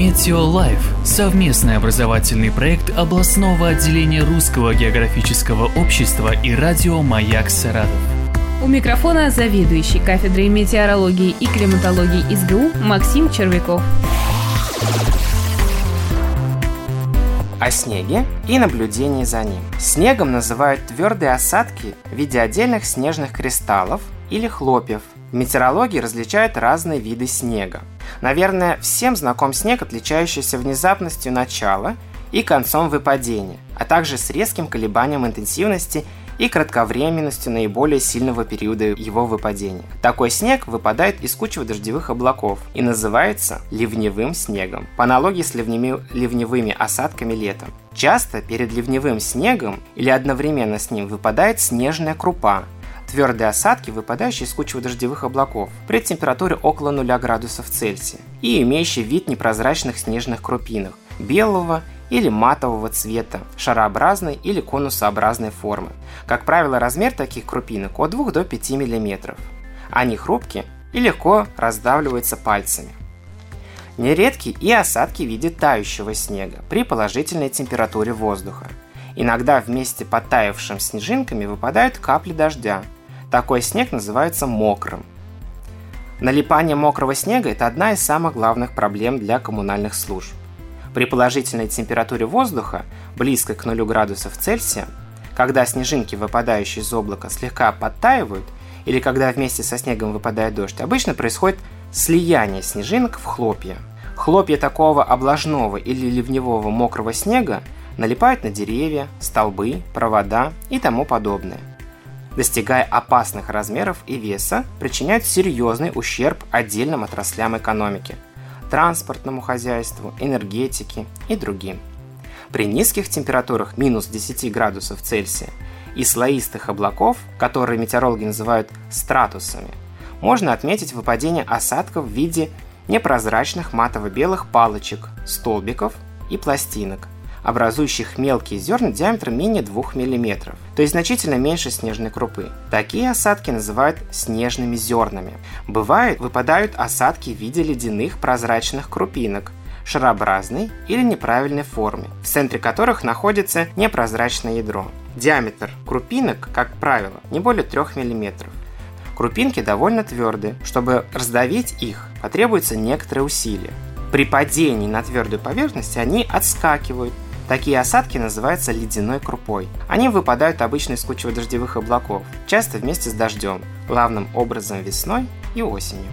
Метеолайф – совместный образовательный проект областного отделения Русского географического общества и радио «Маяк Саратов». У микрофона заведующий кафедрой метеорологии и климатологии СГУ Максим Червяков. О снеге и наблюдении за ним. Снегом называют твердые осадки в виде отдельных снежных кристаллов или хлопьев. В метеорологии различают разные виды снега. Наверное, всем знаком снег, отличающийся внезапностью начала и концом выпадения, а также с резким колебанием интенсивности и кратковременностью наиболее сильного периода его выпадения. Такой снег выпадает из кучево-дождевых облаков и называется ливневым снегом, по аналогии с ливневыми, ливневыми осадками летом. Часто перед ливневым снегом или одновременно с ним выпадает снежная крупа, твердые осадки, выпадающие из кучево-дождевых облаков при температуре около 0 градусов Цельсия и имеющие вид непрозрачных снежных крупинок белого или матового цвета, шарообразной или конусообразной формы. Как правило, размер таких крупинок от 2 до 5 мм. Они хрупкие и легко раздавливаются пальцами. Нередки и осадки в виде тающего снега при положительной температуре воздуха. Иногда вместе подтаявшим снежинками выпадают капли дождя – такой снег называется мокрым. Налипание мокрого снега – это одна из самых главных проблем для коммунальных служб. При положительной температуре воздуха, близкой к 0 градусов Цельсия, когда снежинки, выпадающие из облака, слегка подтаивают, или когда вместе со снегом выпадает дождь, обычно происходит слияние снежинок в хлопья. Хлопья такого облажного или ливневого мокрого снега налипают на деревья, столбы, провода и тому подобное достигая опасных размеров и веса, причиняют серьезный ущерб отдельным отраслям экономики – транспортному хозяйству, энергетике и другим. При низких температурах минус 10 градусов Цельсия и слоистых облаков, которые метеорологи называют стратусами, можно отметить выпадение осадков в виде непрозрачных матово-белых палочек, столбиков и пластинок – образующих мелкие зерна диаметром менее 2 мм, то есть значительно меньше снежной крупы. Такие осадки называют снежными зернами. Бывает, выпадают осадки в виде ледяных прозрачных крупинок, шарообразной или неправильной форме, в центре которых находится непрозрачное ядро. Диаметр крупинок, как правило, не более 3 мм. Крупинки довольно твердые. Чтобы раздавить их, потребуется некоторые усилия. При падении на твердую поверхность они отскакивают, Такие осадки называются ледяной крупой. Они выпадают обычно из кучево-дождевых облаков, часто вместе с дождем, главным образом весной и осенью.